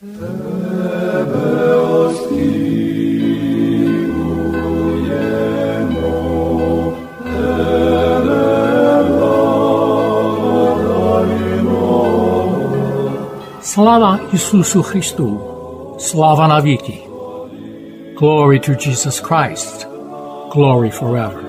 Slava Isusu Christu. Slava Naviki. Glory to Jesus Christ. Glory forever.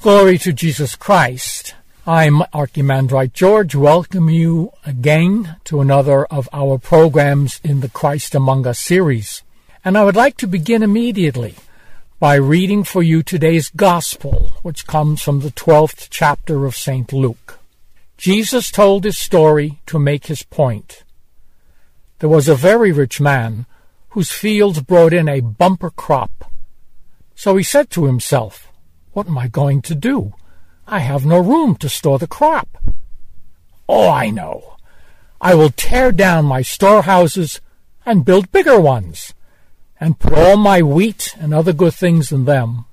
Glory to Jesus Christ. I'm Archimandrite George. Welcome you again to another of our programs in the Christ Among Us series. And I would like to begin immediately by reading for you today's Gospel, which comes from the 12th chapter of St. Luke. Jesus told his story to make his point. There was a very rich man whose fields brought in a bumper crop. So he said to himself, What am I going to do? I have no room to store the crop. Oh, I know. I will tear down my storehouses and build bigger ones, and put all my wheat and other good things in them.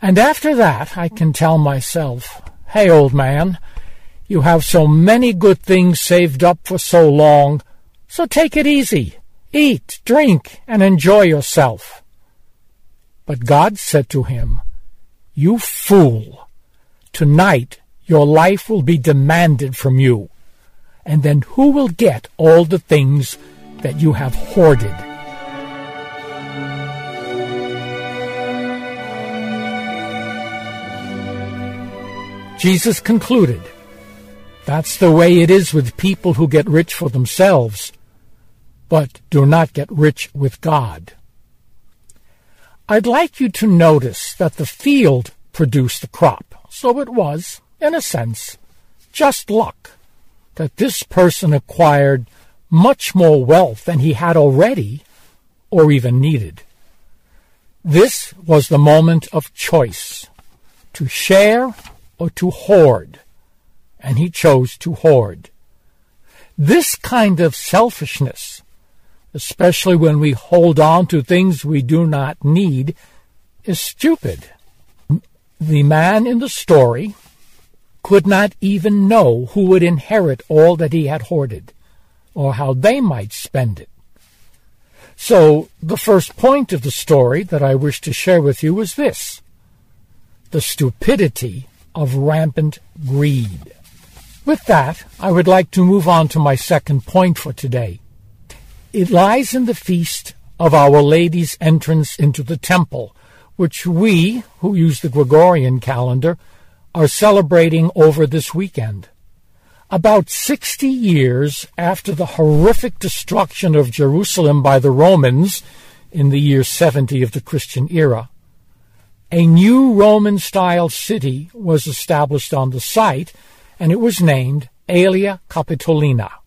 And after that I can tell myself, Hey, old man, you have so many good things saved up for so long, so take it easy. Eat, drink, and enjoy yourself. But God said to him, You fool! Tonight your life will be demanded from you, and then who will get all the things that you have hoarded? Jesus concluded, That's the way it is with people who get rich for themselves, but do not get rich with God. I'd like you to notice that the field produced the crop, so it was, in a sense, just luck that this person acquired much more wealth than he had already or even needed. This was the moment of choice to share or to hoard, and he chose to hoard. This kind of selfishness, especially when we hold on to things we do not need, is stupid. The man in the story could not even know who would inherit all that he had hoarded, or how they might spend it. So, the first point of the story that I wish to share with you is this the stupidity of rampant greed. With that, I would like to move on to my second point for today. It lies in the feast of Our Lady's entrance into the temple, which we, who use the Gregorian calendar, are celebrating over this weekend. About 60 years after the horrific destruction of Jerusalem by the Romans in the year 70 of the Christian era, a new Roman style city was established on the site, and it was named Aelia Capitolina.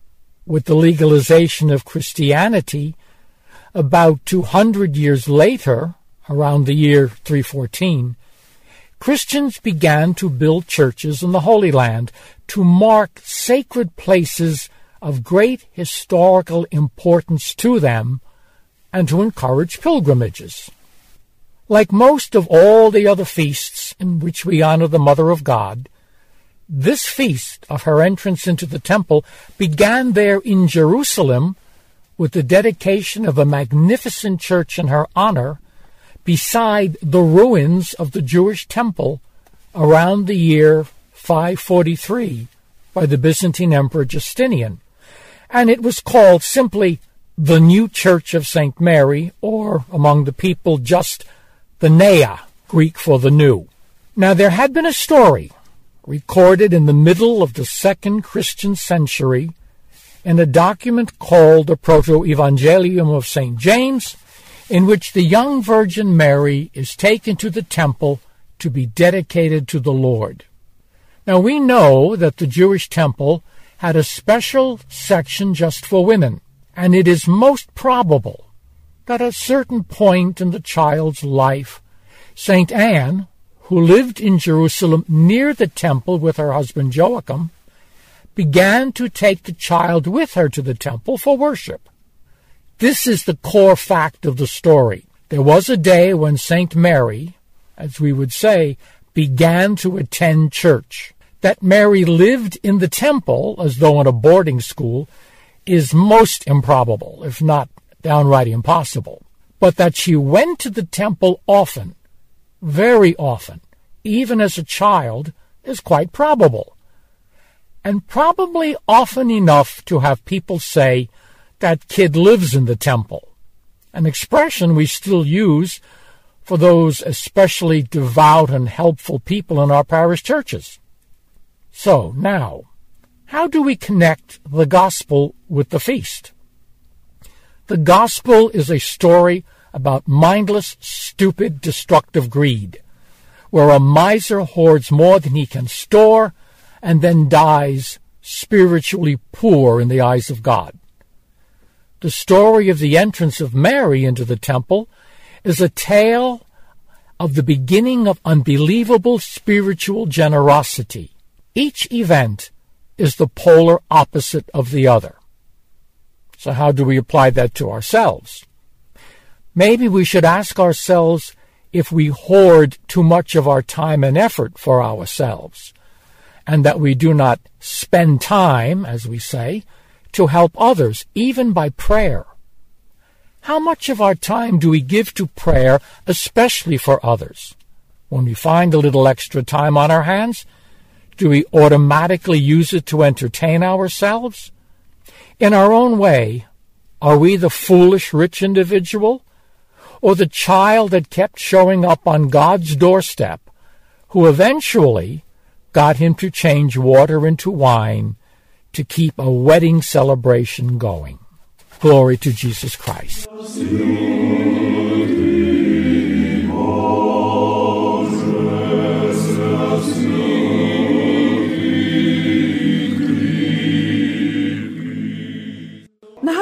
With the legalization of Christianity, about 200 years later, around the year 314, Christians began to build churches in the Holy Land to mark sacred places of great historical importance to them and to encourage pilgrimages. Like most of all the other feasts in which we honor the Mother of God, this feast of her entrance into the temple began there in Jerusalem with the dedication of a magnificent church in her honor beside the ruins of the Jewish temple around the year 543 by the Byzantine Emperor Justinian, and it was called simply the New Church of St. Mary, or among the people just the Nea, Greek for the New. Now there had been a story recorded in the middle of the second Christian century in a document called the Proto-Evangelium of St. James, in which the young Virgin Mary is taken to the temple to be dedicated to the Lord. Now we know that the Jewish temple had a special section just for women, and it is most probable that at a certain point in the child's life, St. Anne, who lived in Jerusalem near the temple with her husband Joachim, began to take the child with her to the temple for worship. This is the core fact of the story. There was a day when St. Mary, as we would say, began to attend church. That Mary lived in the temple as though in a boarding school is most improbable, if not downright impossible. But that she went to the temple often very often, even as a child, is quite probable. And probably often enough to have people say, that kid lives in the temple, an expression we still use for those especially devout and helpful people in our parish churches. So now, how do we connect the gospel with the feast? The gospel is a story about mindless, stupid, destructive greed, where a miser hoards more than he can store and then dies spiritually poor in the eyes of God. The story of the entrance of Mary into the temple is a tale of the beginning of unbelievable spiritual generosity. Each event is the polar opposite of the other. So how do we apply that to ourselves? Maybe we should ask ourselves if we hoard too much of our time and effort for ourselves, and that we do not spend time, as we say, to help others, even by prayer. How much of our time do we give to prayer, especially for others? When we find a little extra time on our hands, do we automatically use it to entertain ourselves? In our own way, are we the foolish rich individual or the child that kept showing up on God's doorstep, who eventually got him to change water into wine to keep a wedding celebration going. Glory to Jesus Christ.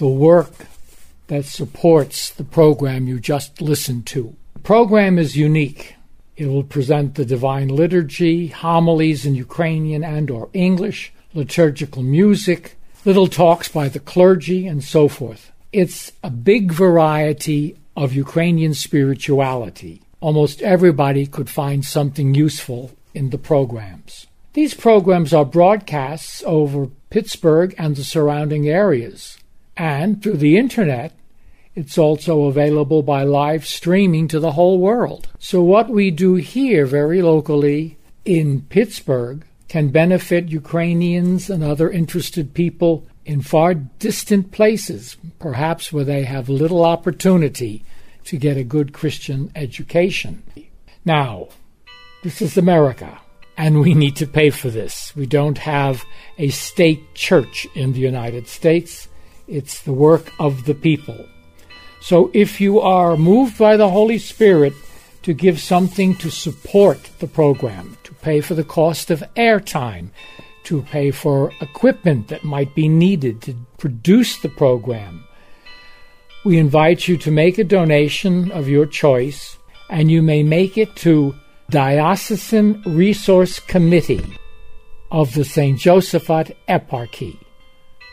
the work that supports the program you just listened to. The program is unique. It will present the Divine Liturgy, homilies in Ukrainian and or English, liturgical music, little talks by the clergy, and so forth. It's a big variety of Ukrainian spirituality. Almost everybody could find something useful in the programs. These programs are broadcasts over Pittsburgh and the surrounding areas. And through the internet, it's also available by live streaming to the whole world. So, what we do here very locally in Pittsburgh can benefit Ukrainians and other interested people in far distant places, perhaps where they have little opportunity to get a good Christian education. Now, this is America, and we need to pay for this. We don't have a state church in the United States. It's the work of the people. So if you are moved by the Holy Spirit to give something to support the program, to pay for the cost of airtime, to pay for equipment that might be needed to produce the program, we invite you to make a donation of your choice, and you may make it to Diocesan Resource Committee, of the St. Josephat Eparchy,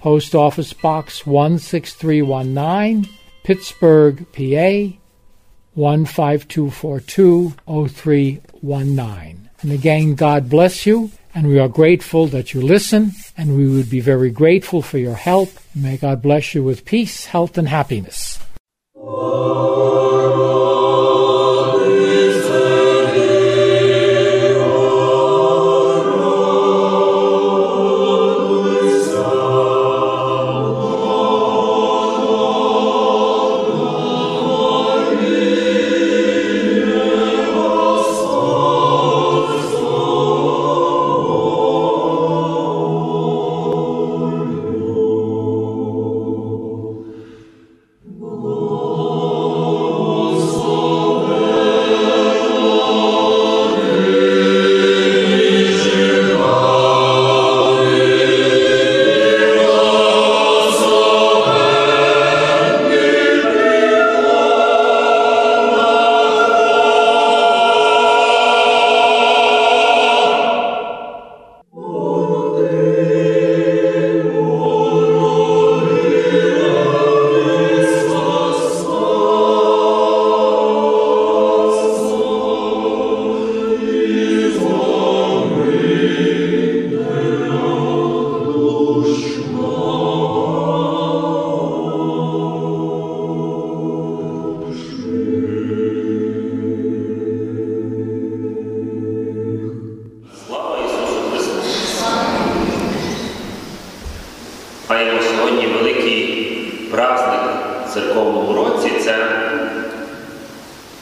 Post Office Box 16319, Pittsburgh, PA 15242 0319. And again, God bless you, and we are grateful that you listen, and we would be very grateful for your help. May God bless you with peace, health, and happiness. Oh. Праздник в церковному році. Це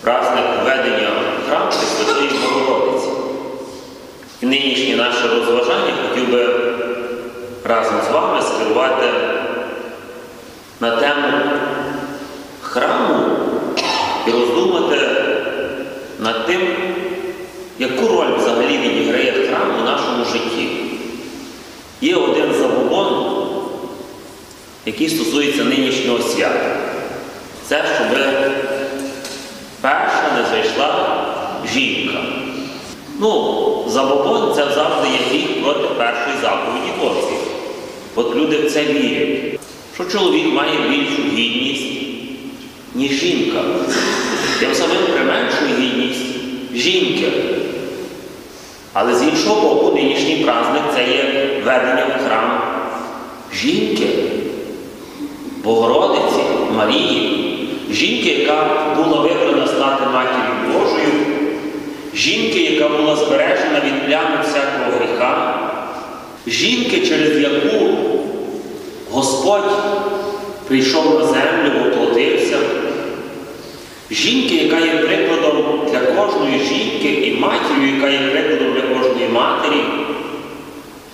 праздник введення в храм Пресвятої Богородиці. І нинішнє наше розважання хотів би разом з вами скерувати на тему храму і роздумати над тим, яку роль взагалі відіграє храм у нашому житті? Є один який стосується нинішнього свята. Це щоб перша не зайшла жінка. Ну, забобон це завжди є гріх проти першої заповіді Божої. От люди в це вірять, що чоловік має більшу гідність, ніж жінка. Тим самим применшує гідність жінки. Але з іншого боку, нинішній праздник це є ведення в храм жінки, Богородиці, Марії, жінки, яка була вибрана стати матір'ю Божою, жінки, яка була збережена від плями всякого гріха, жінки, через яку Господь прийшов на землю, воплотився, жінки, яка є прикладом для кожної жінки, і матір'ю, яка є прикладом для кожної матері.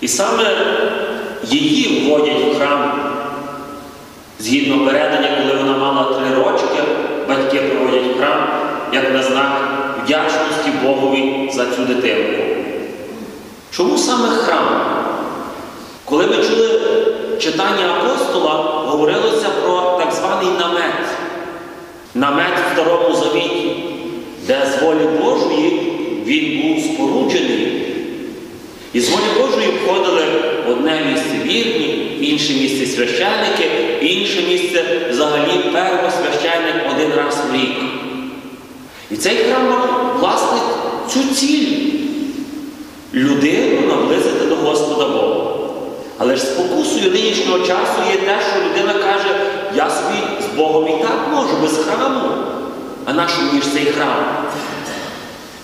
І саме її вводять в храм. Згідно передання, коли вона мала три рочки, батьки приводять в храм як на знак вдячності Богові за цю дитинку. Чому саме храм? Коли ми чули читання апостола, говорилося про так званий намет. Намет в Старому Завіті, де з волі Божої він був споруджений. І з волі Божої входили в одне місце вірні, в інше місце священники, в інше місце взагалі первосвященник один раз в рік. І цей храм мав власне цю ціль людину наблизити до Господа Бога. Але ж спокусою нинішнього часу є те, що людина каже, я собі з Богом і так можу без храму, а нащо мені ж цей храм?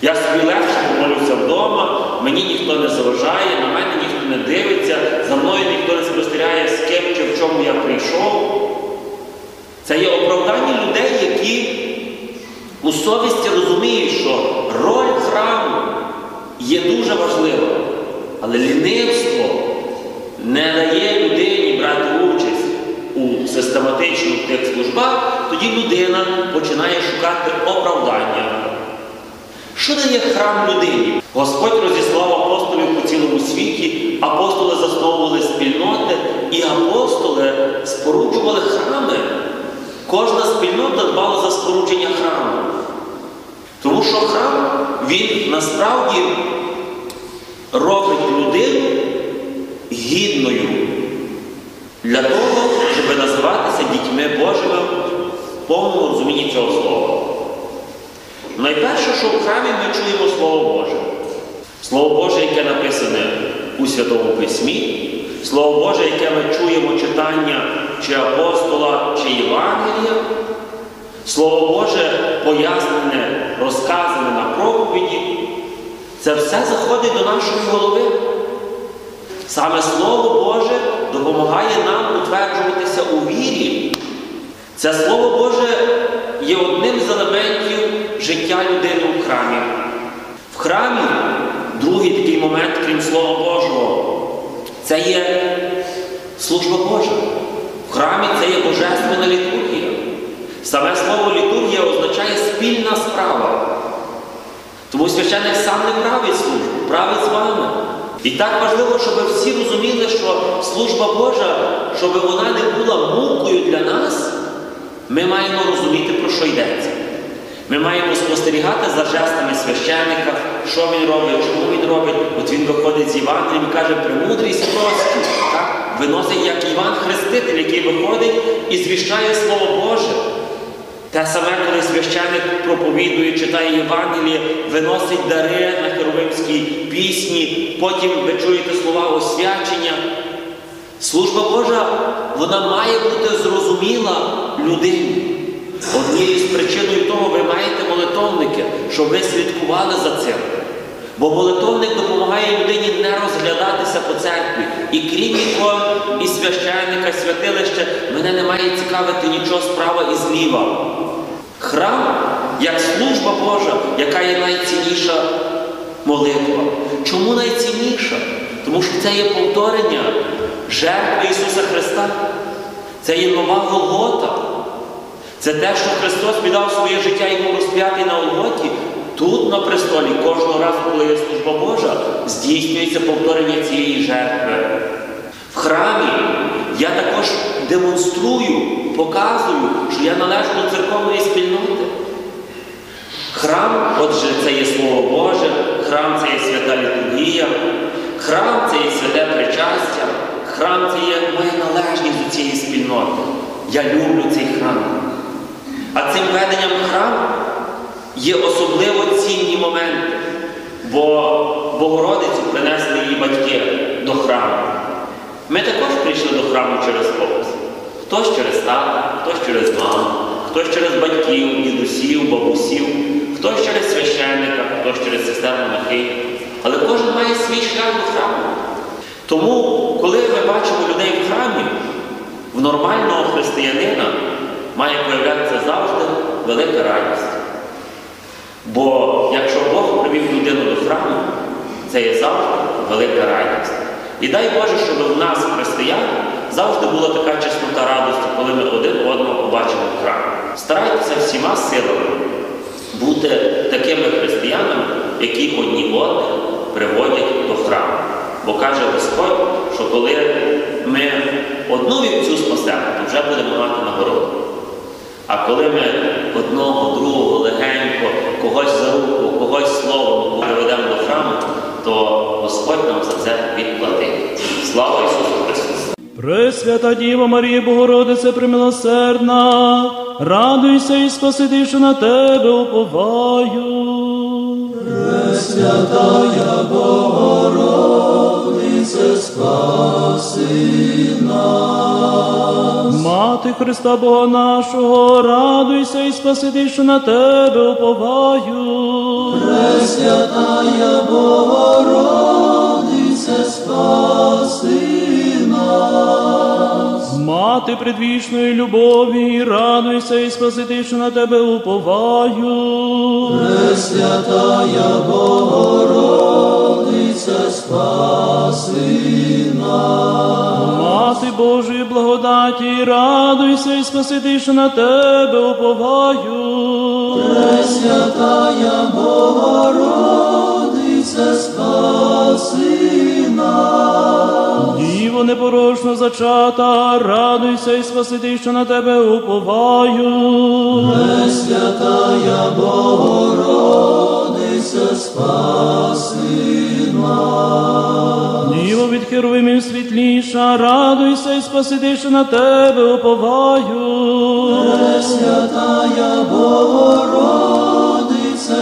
Я собі легше помолюся вдома, мені ніхто не заважає, на мене ніхто не дивиться, за мною ніхто не спостерігає, з ким чи в чому я прийшов. Це є оправдання людей, які у совісті розуміють, що роль храму є дуже важлива. Але лінивство не дає людині брати участь у систематичних тих службах, тоді людина починає шукати оправдання. Що дає храм людині? Господь розіслав апостолів по цілому світі, апостоли засновували спільноти, і апостоли споруджували храми. Кожна спільнота дбала за спорудження храму. Тому що храм, він насправді робить людину гідною для того, щоб називатися дітьми Божими в повному розумінні цього слова. Найперше, що в храмі ми чуємо Слово Боже. Слово Боже, яке написане у Святому Письмі, Слово Боже, яке ми чуємо читання чи апостола, чи Євангелія, Слово Боже пояснене, розказане на проповіді, це все заходить до нашої голови. Саме Слово Боже допомагає нам утверджуватися у вірі. Це Слово Боже є одним з елементів життя людини у храмі. В храмі другий такий момент, крім Слова Божого, це є служба Божа. В храмі це є божественна літургія. Саме слово літургія означає спільна справа. Тому священник сам не править службу, править з вами. І так важливо, щоб всі розуміли, що служба Божа, щоб вона не була мукою для нас, ми маємо розуміти, про що йдеться. Ми маємо спостерігати за жестами священника, що він робить, чому він робить. От він виходить з Євангелієм і каже, премудрість прості. Так? Виносить як Іван Хреститель, який виходить і звіщає Слово Боже. Те саме, коли священник проповідує, читає Євангеліє, виносить дари на херовимській пісні, потім ви чуєте слова освячення. Служба Божа, вона має бути зрозуміла людині. Однією з причиною того ви маєте молитовники, щоб ви слідкували за цим. Бо молитовник допомагає людині не розглядатися по церкві. І крім ікон, і священника, святилища, мене не має цікавити нічого справа і зліва. Храм як служба Божа, яка є найцінніша молитва. Чому найцінніша? Тому що це є повторення жертви Ісуса Христа. Це є нова Голгота. Це те, що Христос віддав своє життя був розп'ятий на Голготі. Тут на престолі кожного разу, коли є служба Божа, здійснюється повторення цієї жертви. В храмі я також демонструю, показую, що я належу до церковної спільноти. Храм, отже, це є Слово Боже, храм це є свята літургія, храм це є святе причастя, храм це є моя належність до цієї спільноти. Я люблю цей храм. А цим веденням храму є особливо цінні моменти, бо Богородицю принесли її батьки до храму. Ми також прийшли до храму через когось. Хтось через тата, хтось через маму, хтось через батьків, дідусів, бабусів, хтось через священника, хтось через сестер монахинь. Але кожен має свій шлях до храму. Тому, коли ми бачимо людей в храмі, в нормального християнина має появлятися завжди велика радість. Бо якщо Бог привів людину до храму, це є завжди велика радість. І дай Боже, щоб в нас, християн, завжди була така чеснота радості, коли ми один одного побачимо в храмі. Старайтеся всіма силами бути такими християнами, які одні одних приводять до храму. Бо каже Господь, що коли ми одну вівцю спасемо, то вже будемо мати нагороду. А коли ми одного, другого, легенько, когось за руку, когось словом приведемо до храму, то Господь нам за це відплатить. Слава Ісусу Христу! Пресвята Діва Марія Богородице премилосердна, радуйся і спасити, що на тебе уповаю. Пресвятая Богородице, спаси нас. Мати Христа Бога нашого, радуйся і спасити, що на тебе уповаю. Пресвятая Богородице, спаси нас. Мати предвічної любові, радуйся і спасити, що на тебе уповаю. Пресвятая Богородице, Мати Божої благодаті, радуйся і спасити, що на тебе уповаю. Пресвятая Богородице, спаси нас. Діво непорочно зачата, радуйся і спасити, що на тебе уповаю. Пресвятая Богородице, спаси нас. Діво від херовимів світліша, радуйся і спасити, що на тебе уповаю. Пресвятая Богородице,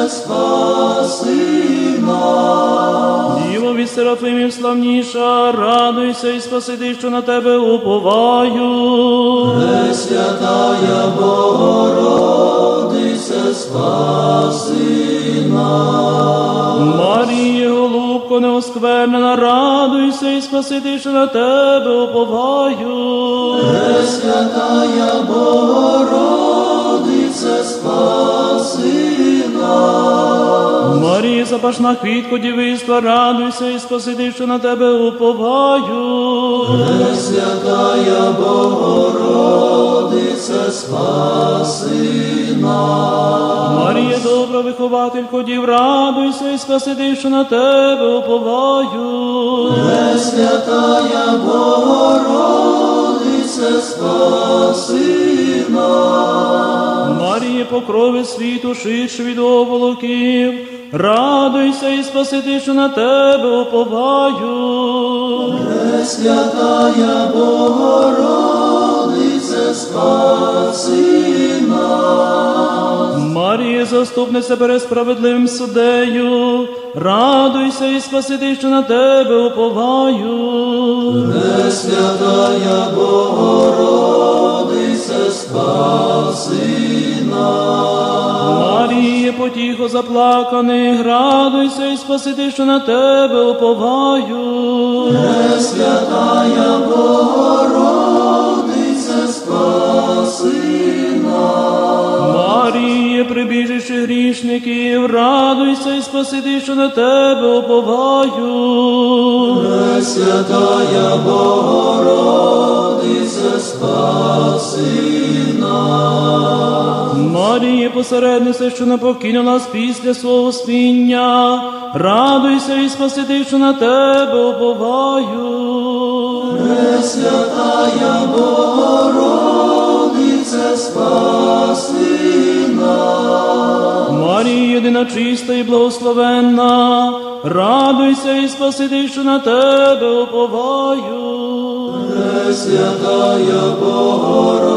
спаси нас. Діво від серафимів славніша, радуйся і спасити, що на тебе уповаю. Пресвятая Богородице, спаси нас. Маріє, голубко неосквернена, радуйся і спасити, що на тебе уповаю. Пресвятая Богородице, спаси нас. Марія, запашна квітко дівиства, радуйся і спасити, що на тебе уповаю. Пресвятая Богородице, спаси нас. Марія, добра вихователько дів, радуйся і спасити, що на тебе уповаю. Пресвятая Богородице, спаси нас. Маріє, покрови світу, ширше від оволоків, радуйся і спасити, що на тебе уповаю. Пресвятая Богородице, спаси нас. Маріє, заступниця перед справедливим судею, радуйся і спасити, що на тебе уповаю. Пресвятая Богородице, спаси нас. Маріє, потіхо заплаканих, радуйся і спасити, що на тебе уповаю. Пресвятая Богородице, спаси нас. Маріє, прибіжище грішників, радуйся і спасити, що на тебе уповаю. Пресвятая Богородице, спаси нас. Маріє, посереднице, що не покинула нас після свого спіння, радуйся і спасити, що на тебе уповаю. Пресвятая Марія, чиста і благословенна, радуйся і спасити, що на тебе уповаю. Пресвятая Богородице,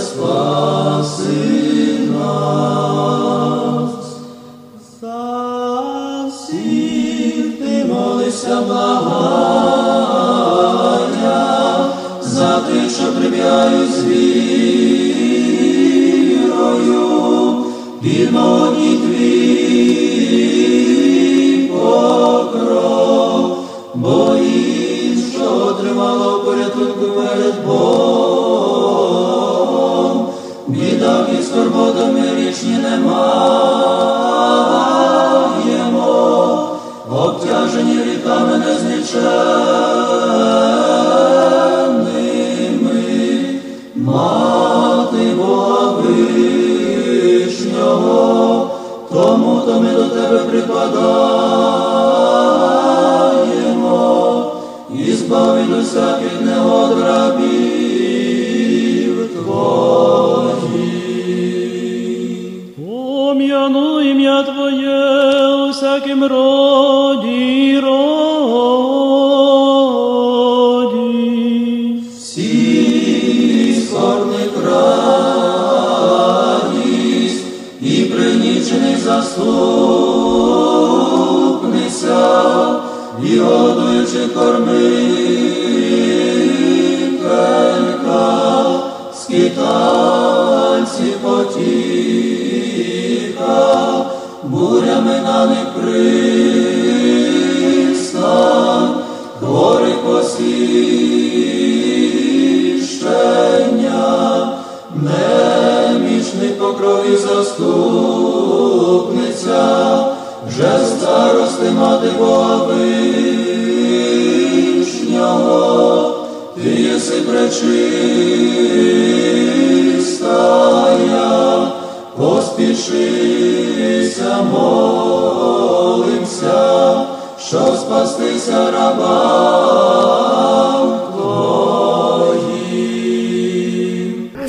спаси нас. За всіх ти молися, благання, за тих, що приб'яють з підмоні твій покров, бо і що отримало порятунку перед Богом, бідах і скорботами річні немаємо, тебе припадаємо, і збав від усяких заступниця, і годуючи кормителька, скитальці потіка, бурями на них пристань, хворих посвіщення, покрові заступниця, вже старости мати Бога вишнього, ти єси пречистая, поспішися, молимся, щоб спастися рабам